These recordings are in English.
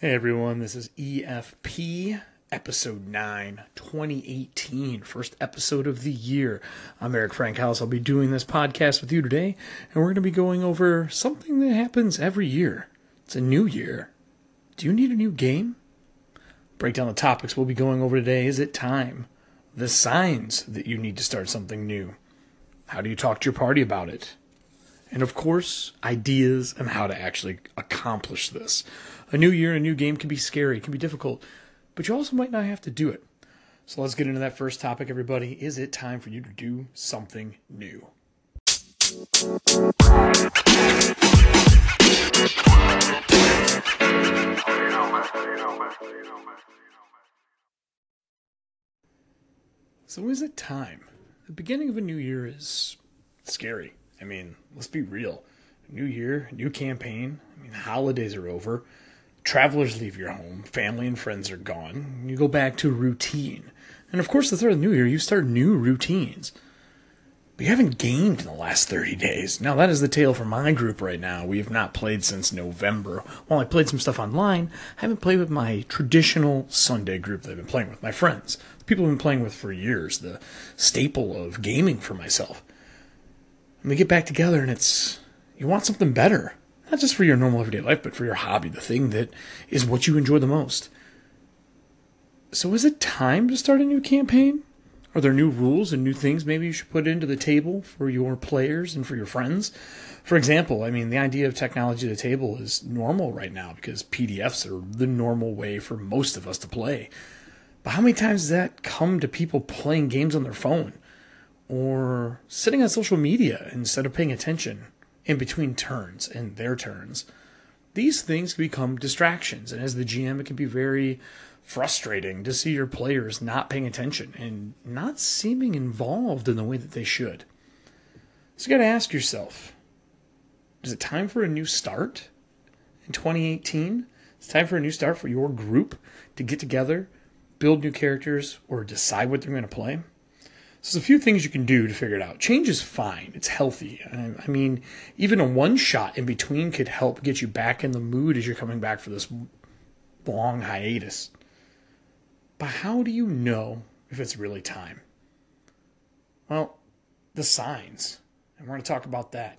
Hey everyone, this is EFP, episode 9, 2018, first episode of the year. I'm Eric Frankhouse. I'll be doing this podcast with you today, and we're going to be going over something that happens every year. It's a new year. Do you need a new game? Break down the topics we'll be going over today. Is it time? The signs that you need to start something new. How do you talk to your party about it? And of course, ideas on how to actually accomplish this. A new year, a new game can be scary, can be difficult, but you also might not have to do it. So let's get into that first topic, everybody. Is it time for you to do something new? So, is it time? The beginning of a new year is scary. I mean, let's be real. New year, new campaign. I mean, the holidays are over. Travelers leave your home. Family and friends are gone. You go back to routine. And of course, the start of the new year, you start new routines. You haven't gamed in the last 30 days. Now, that is the tale for my group right now. We have not played since November. While I played some stuff online, I haven't played with my traditional Sunday group that I've been playing with, my friends. The people I've been playing with for years, the staple of gaming for myself. And we get back together and it's, you want something better. Not just for your normal everyday life, but for your hobby, the thing that is what you enjoy the most. So is it time to start a new campaign? Are there new rules and new things maybe you should put into the table for your players and for your friends? For example, I mean, the idea of technology at the table is normal right now because PDFs are the normal way for most of us to play. But how many times does that come to people playing games on their phone or sitting on social media instead of paying attention in between turns and their turns? These things become distractions, and as the GM, it can be very frustrating to see your players not paying attention and not seeming involved in the way that they should. So you got to ask yourself is it time for a new start in 2018? It's time for a new start for your group to get together, build new characters, or decide what they're going to play. So there's a few things you can do to figure it out. Change is fine. It's healthy. I mean, even a one shot in between could help get you back in the mood as you're coming back for this long hiatus. But how do you know if it's really time? Well, the signs. And we're going to talk about that.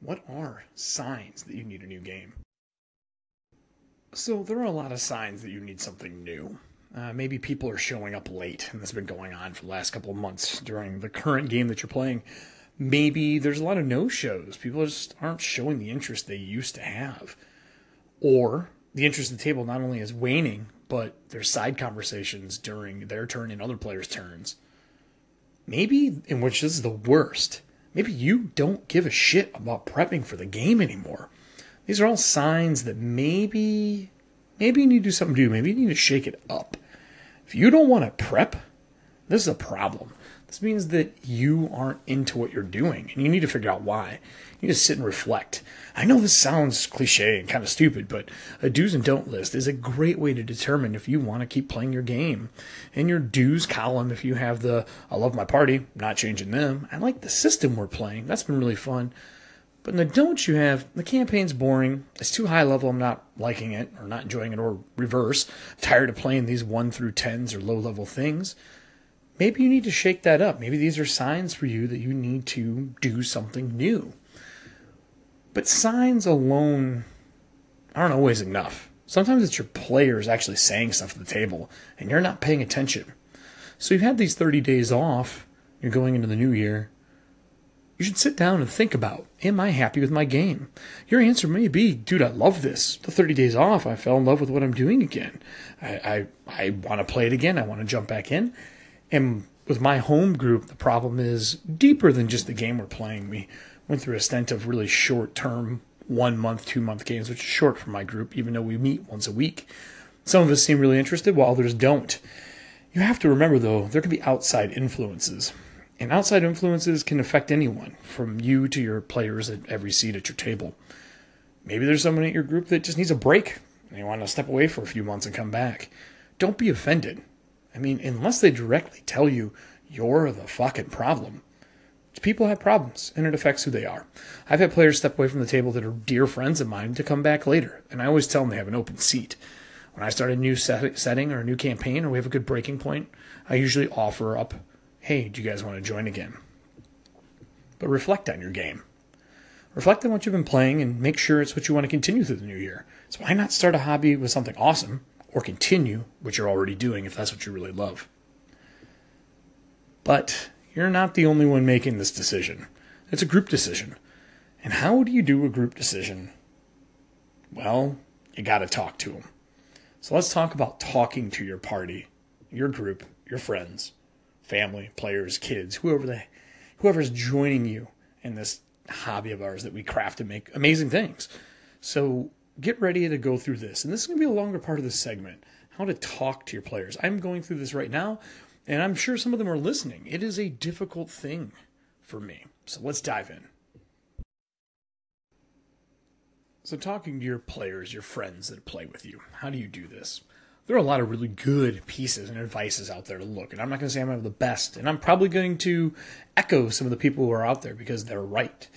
What are signs that you need a new game? So, there are a lot of signs that you need something new. Uh, maybe people are showing up late, and this has been going on for the last couple of months during the current game that you're playing. Maybe there's a lot of no shows. People just aren't showing the interest they used to have. Or the interest at the table not only is waning, but there's side conversations during their turn and other players' turns. Maybe, in which this is the worst, maybe you don't give a shit about prepping for the game anymore. These are all signs that maybe, maybe you need to do something new. Maybe you need to shake it up. If you don't want to prep, this is a problem. This means that you aren't into what you're doing, and you need to figure out why. You need to sit and reflect. I know this sounds cliche and kind of stupid, but a do's and don't list is a great way to determine if you want to keep playing your game. In your do's column, if you have the I love my party, not changing them, I like the system we're playing, that's been really fun. But in the don'ts, you have the campaign's boring, it's too high level, I'm not liking it, or not enjoying it, or reverse, tired of playing these 1 through 10s or low level things maybe you need to shake that up. Maybe these are signs for you that you need to do something new. But signs alone aren't always enough. Sometimes it's your players actually saying stuff at the table and you're not paying attention. So you've had these 30 days off, you're going into the new year. You should sit down and think about Am I happy with my game? Your answer may be, dude, I love this. The 30 days off, I fell in love with what I'm doing again. I, I, I want to play it again. I want to jump back in. And with my home group, the problem is deeper than just the game we're playing. We went through a stint of really short term, one month, two month games, which is short for my group, even though we meet once a week. Some of us seem really interested, while others don't. You have to remember, though, there can be outside influences. And outside influences can affect anyone, from you to your players at every seat at your table. Maybe there's someone at your group that just needs a break and they want to step away for a few months and come back. Don't be offended. I mean, unless they directly tell you you're the fucking problem. People have problems, and it affects who they are. I've had players step away from the table that are dear friends of mine to come back later, and I always tell them they have an open seat. When I start a new set, setting or a new campaign or we have a good breaking point, I usually offer up, hey, do you guys want to join again? But reflect on your game. Reflect on what you've been playing and make sure it's what you want to continue through the new year. So why not start a hobby with something awesome or continue what you're already doing if that's what you really love? But you're not the only one making this decision. It's a group decision. And how do you do a group decision? Well, you got to talk to them. So let's talk about talking to your party, your group, your friends, family, players, kids, whoever the whoever's joining you in this hobby of ours that we craft and make amazing things. So get ready to go through this. And this is going to be a longer part of this segment. How to talk to your players. I'm going through this right now, and I'm sure some of them are listening. It is a difficult thing for me. So let's dive in. So, talking to your players, your friends that play with you, how do you do this? There are a lot of really good pieces and advices out there to look, and I'm not going to say I'm the best, and I'm probably going to echo some of the people who are out there because they're right.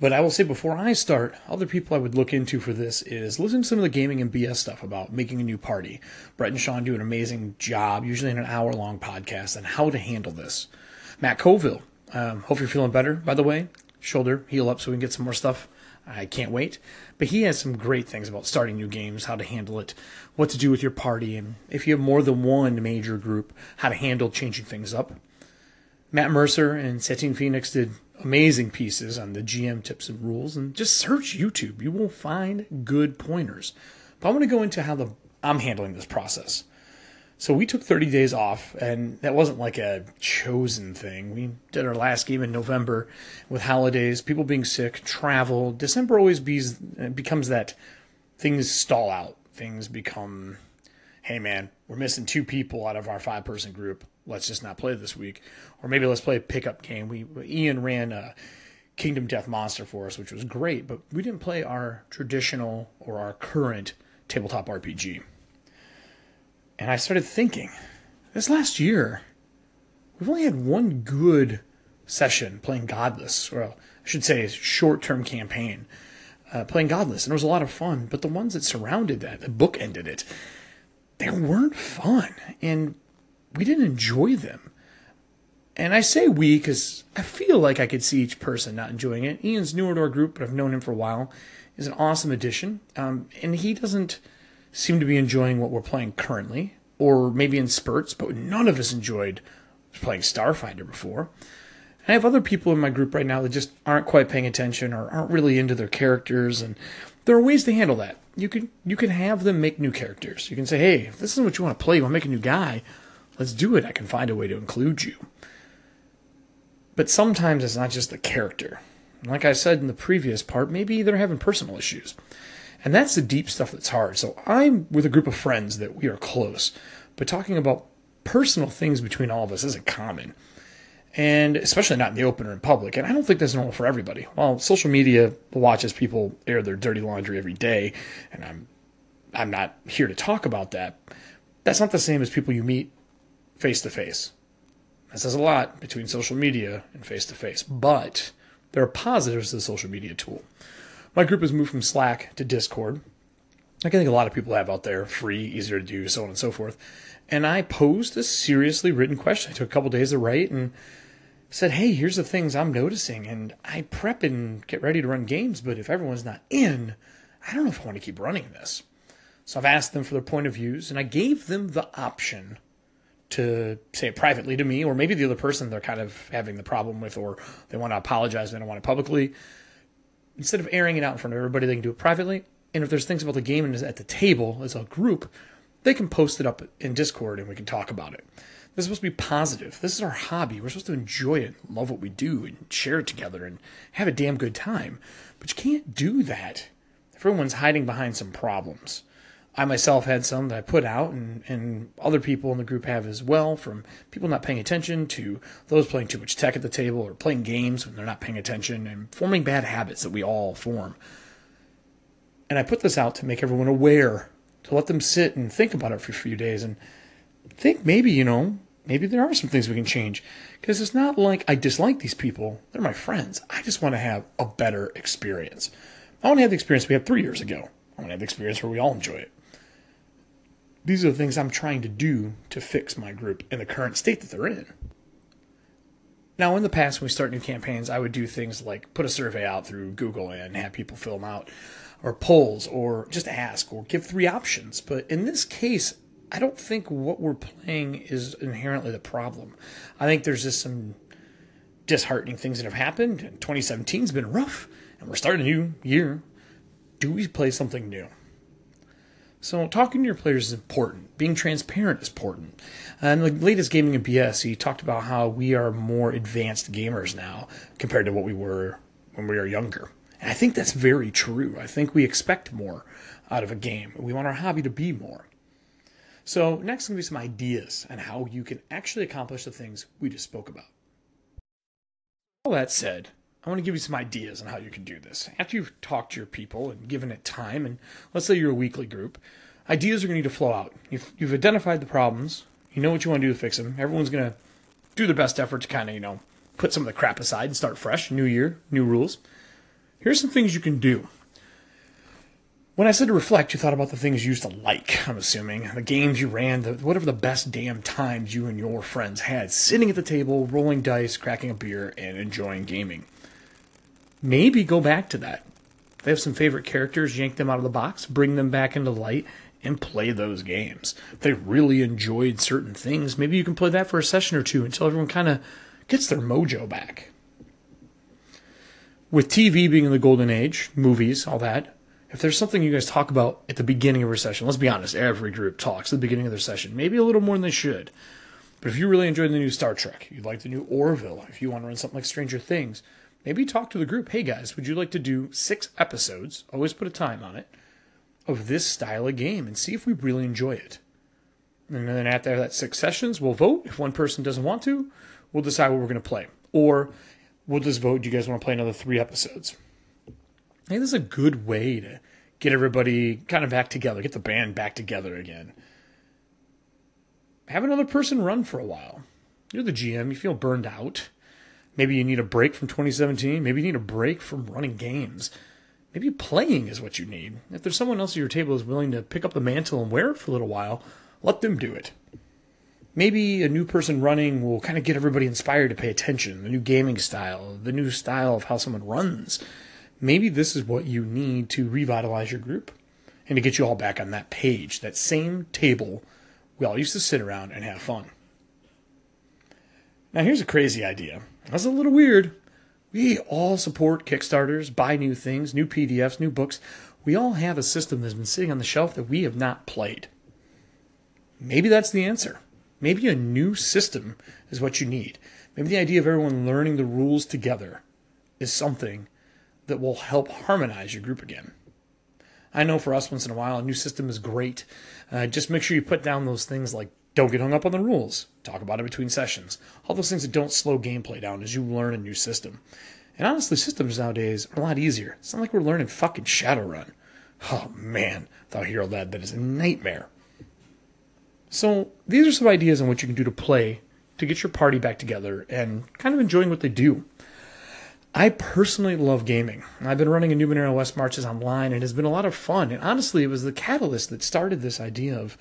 But I will say before I start, other people I would look into for this is listen to some of the gaming and BS stuff about making a new party. Brett and Sean do an amazing job, usually in an hour long podcast, on how to handle this. Matt Colville, um, hope you're feeling better, by the way. Shoulder, heal up so we can get some more stuff I can't wait. But he has some great things about starting new games, how to handle it, what to do with your party, and if you have more than one major group, how to handle changing things up. Matt Mercer and Satine Phoenix did amazing pieces on the GM tips and rules, and just search YouTube. You will find good pointers. But I want to go into how the I'm handling this process. So we took 30 days off, and that wasn't like a chosen thing. We did our last game in November with holidays, people being sick, travel. December always becomes that things stall out. Things become, hey man, we're missing two people out of our five person group. Let's just not play this week. Or maybe let's play a pickup game. We Ian ran a Kingdom Death Monster for us, which was great, but we didn't play our traditional or our current tabletop RPG. And I started thinking, this last year, we've only had one good session playing Godless, or I should say, short term campaign uh, playing Godless. And it was a lot of fun. But the ones that surrounded that, the book ended it, they weren't fun. And we didn't enjoy them. And I say we because I feel like I could see each person not enjoying it. Ian's newer to our group, but I've known him for a while. Is an awesome addition. Um, and he doesn't seem to be enjoying what we're playing currently, or maybe in spurts, but none of us enjoyed playing Starfinder before. And I have other people in my group right now that just aren't quite paying attention or aren't really into their characters, and there are ways to handle that. You can you can have them make new characters. You can say, hey, if this isn't what you want to play, you want to make a new guy, let's do it. I can find a way to include you. But sometimes it's not just the character. Like I said in the previous part, maybe they're having personal issues. And that's the deep stuff that's hard. So I'm with a group of friends that we are close, but talking about personal things between all of us isn't common. And especially not in the open or in public. And I don't think that's normal for everybody. While social media watches people air their dirty laundry every day, and I'm I'm not here to talk about that. That's not the same as people you meet face to face. That says a lot between social media and face to face. But there are positives to the social media tool. My group has moved from Slack to Discord. Like I think a lot of people have out there, free, easier to do, so on and so forth. And I posed a seriously written question. I took a couple days to write and said, hey, here's the things I'm noticing. And I prep and get ready to run games, but if everyone's not in, I don't know if I want to keep running this. So I've asked them for their point of views, and I gave them the option to say it privately to me, or maybe the other person they're kind of having the problem with, or they want to apologize, they don't want it publicly instead of airing it out in front of everybody, they can do it privately. And if there's things about the game and is at the table as a group, they can post it up in Discord and we can talk about it. This is supposed to be positive. This is our hobby. We're supposed to enjoy it, love what we do, and share it together and have a damn good time. But you can't do that. If everyone's hiding behind some problems. I myself had some that I put out, and, and other people in the group have as well, from people not paying attention to those playing too much tech at the table or playing games when they're not paying attention and forming bad habits that we all form. And I put this out to make everyone aware, to let them sit and think about it for a few days and think maybe, you know, maybe there are some things we can change. Because it's not like I dislike these people, they're my friends. I just want to have a better experience. I want to have the experience we had three years ago. I want to have the experience where we all enjoy it these are the things I'm trying to do to fix my group in the current state that they're in. Now, in the past, when we start new campaigns, I would do things like put a survey out through Google and have people fill them out, or polls, or just ask, or give three options. But in this case, I don't think what we're playing is inherently the problem. I think there's just some disheartening things that have happened. 2017's been rough, and we're starting a new year. Do we play something new? So talking to your players is important. Being transparent is important. Uh, and the latest Gaming and BS, he talked about how we are more advanced gamers now compared to what we were when we were younger. And I think that's very true. I think we expect more out of a game. We want our hobby to be more. So next going to be some ideas on how you can actually accomplish the things we just spoke about. All that said, I want to give you some ideas on how you can do this. After you've talked to your people and given it time, and let's say you're a weekly group, ideas are going to need to flow out. You've, you've identified the problems, you know what you want to do to fix them. Everyone's going to do their best effort to kind of, you know, put some of the crap aside and start fresh. New year, new rules. Here's some things you can do. When I said to reflect, you thought about the things you used to like, I'm assuming. The games you ran, the, whatever the best damn times you and your friends had, sitting at the table, rolling dice, cracking a beer, and enjoying gaming maybe go back to that. They have some favorite characters, yank them out of the box, bring them back into the light, and play those games. If they really enjoyed certain things, maybe you can play that for a session or two until everyone kind of gets their mojo back. With TV being in the golden age, movies, all that, if there's something you guys talk about at the beginning of a session, let's be honest, every group talks at the beginning of their session, maybe a little more than they should. But if you really enjoyed the new Star Trek, you like the new Orville, if you want to run something like Stranger Things, maybe talk to the group. Hey guys, would you like to do six episodes? Always put a time on it of this style of game and see if we really enjoy it. And then after that six sessions, we'll vote. If one person doesn't want to, we'll decide what we're going to play. Or we'll just vote. Do you guys want to play another three episodes? I think this is a good way to get everybody kind of back together, get the band back together again. Have another person run for a while. You're the GM, you feel burned out. Maybe you need a break from 2017. Maybe you need a break from running games. Maybe playing is what you need. If there's someone else at your table who's willing to pick up the mantle and wear it for a little while, let them do it. Maybe a new person running will kind of get everybody inspired to pay attention. The new gaming style, the new style of how someone runs. Maybe this is what you need to revitalize your group and to get you all back on that page, that same table we all used to sit around and have fun. Now, here's a crazy idea. That's a little weird. We all support Kickstarters, buy new things, new PDFs, new books. We all have a system that's been sitting on the shelf that we have not played. Maybe that's the answer. Maybe a new system is what you need. Maybe the idea of everyone learning the rules together is something that will help harmonize your group again. I know for us, once in a while, a new system is great. Uh, just make sure you put down those things like don't get hung up on the rules. Talk about it between sessions. All those things that don't slow gameplay down as you learn a new system. And honestly, systems nowadays are a lot easier. It's not like we're learning fucking Shadowrun. Oh man, without Hero Lab, that is a nightmare. So these are some ideas on what you can do to play to get your party back together and kind of enjoying what they do. I personally love gaming. I've been running a Numenera West Marches online and it has been a lot of fun. And honestly, it was the catalyst that started this idea of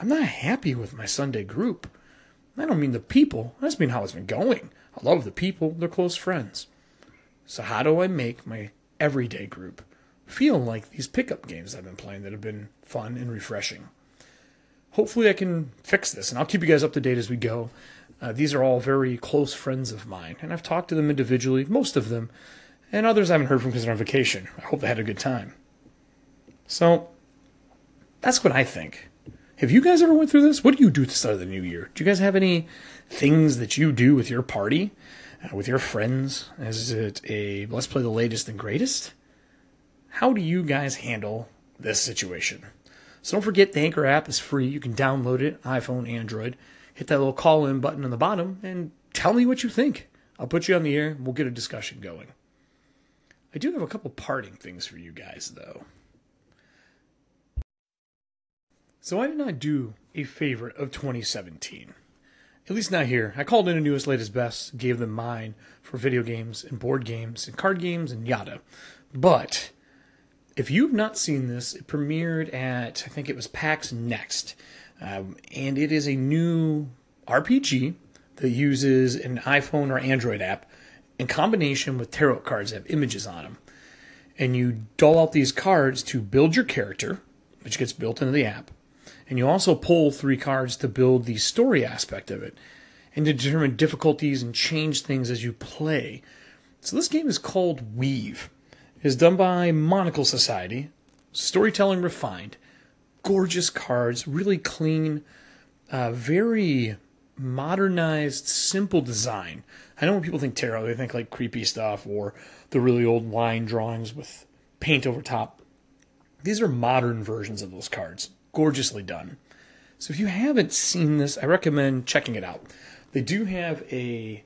I'm not happy with my Sunday group. I don't mean the people, I just mean how it's been going. I love the people, they're close friends. So, how do I make my everyday group feel like these pickup games I've been playing that have been fun and refreshing? Hopefully, I can fix this, and I'll keep you guys up to date as we go. Uh, these are all very close friends of mine, and I've talked to them individually, most of them, and others I haven't heard from because they're on vacation. I hope they had a good time. So, that's what I think. Have you guys ever went through this? What do you do at the start of the new year? Do you guys have any things that you do with your party, uh, with your friends? Is it a let's play the latest and greatest? How do you guys handle this situation? So don't forget the Anchor app is free. You can download it, iPhone, Android. Hit that little call in button on the bottom and tell me what you think. I'll put you on the air. We'll get a discussion going. I do have a couple parting things for you guys, though. So I did not do a favorite of 2017. At least not here. I called in a newest latest best, gave them mine for video games and board games and card games and yada. But if you've not seen this, it premiered at, I think it was PAX Next. Um, and it is a new RPG that uses an iPhone or Android app in combination with tarot cards that have images on them. And you dole out these cards to build your character, which gets built into the app. And you also pull three cards to build the story aspect of it and to determine difficulties and change things as you play. So this game is called Weave. It is done by Monocle Society. Storytelling refined. Gorgeous cards, really clean, uh, very modernized, simple design. I know when people think tarot, they think like creepy stuff or the really old line drawings with paint over top. These are modern versions of those cards, gorgeously done. So if you haven't seen this, I recommend checking it out. They do have a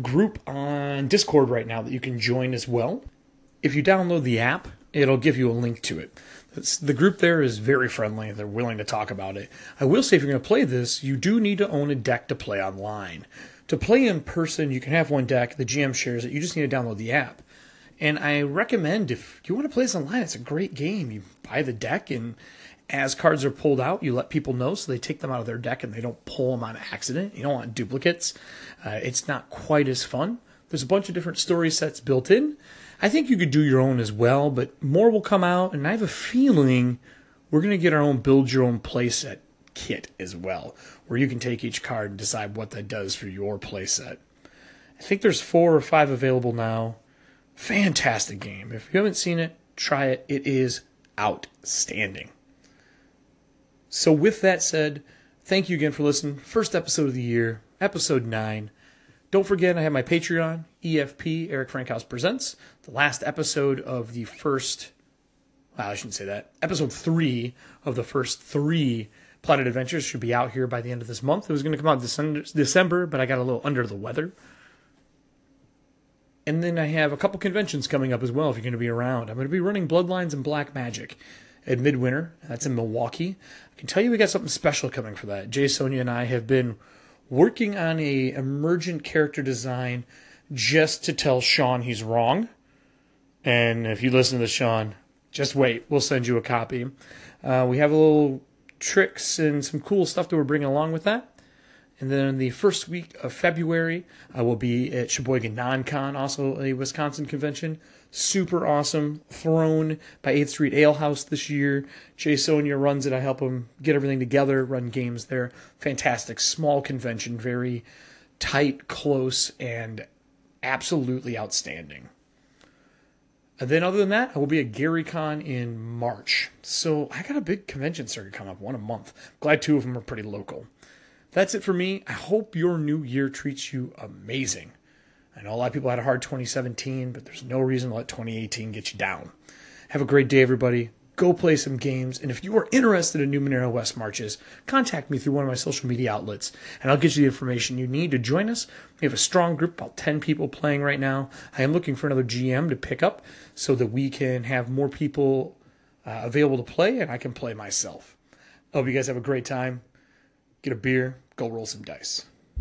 group on Discord right now that you can join as well. If you download the app, it'll give you a link to it. It's, the group there is very friendly. They're willing to talk about it. I will say, if you're going to play this, you do need to own a deck to play online. To play in person, you can have one deck. The GM shares it. You just need to download the app. And I recommend if you want to play this online, it's a great game. You buy the deck, and as cards are pulled out, you let people know so they take them out of their deck and they don't pull them on accident. You don't want duplicates. Uh, it's not quite as fun. There's a bunch of different story sets built in. I think you could do your own as well, but more will come out, and I have a feeling we're going to get our own build your own playset kit as well, where you can take each card and decide what that does for your playset. I think there's four or five available now. Fantastic game. If you haven't seen it, try it. It is outstanding. So, with that said, thank you again for listening. First episode of the year, episode 9. Don't forget, I have my Patreon, EFP, Eric Frankhouse Presents. The last episode of the first, well, I shouldn't say that, episode three of the first three Planet Adventures should be out here by the end of this month. It was going to come out December, but I got a little under the weather. And then I have a couple conventions coming up as well if you're going to be around. I'm going to be running Bloodlines and Black Magic at Midwinter. That's in Milwaukee. I can tell you we got something special coming for that. Jay Sonia and I have been working on a emergent character design just to tell Sean he's wrong. And if you listen to Sean, just wait. We'll send you a copy. Uh, we have a little tricks and some cool stuff that we're bringing along with that. And then the first week of February, I will be at Sheboygan Non-Con, also a Wisconsin convention. Super awesome. Thrown by 8th Street Ale House this year. Jay Sonia runs it. I help him get everything together, run games there. Fantastic. Small convention, very tight, close, and absolutely outstanding. And then, other than that, I will be at GaryCon in March. So I got a big convention circuit coming up, one a month. Glad two of them are pretty local. That's it for me. I hope your new year treats you amazing. I know a lot of people had a hard 2017, but there's no reason to let 2018 get you down. Have a great day, everybody. Go play some games. And if you are interested in Numenera West Marches, contact me through one of my social media outlets, and I'll get you the information you need to join us. We have a strong group, about 10 people playing right now. I am looking for another GM to pick up so that we can have more people uh, available to play, and I can play myself. I hope you guys have a great time. Get a beer, go roll some dice.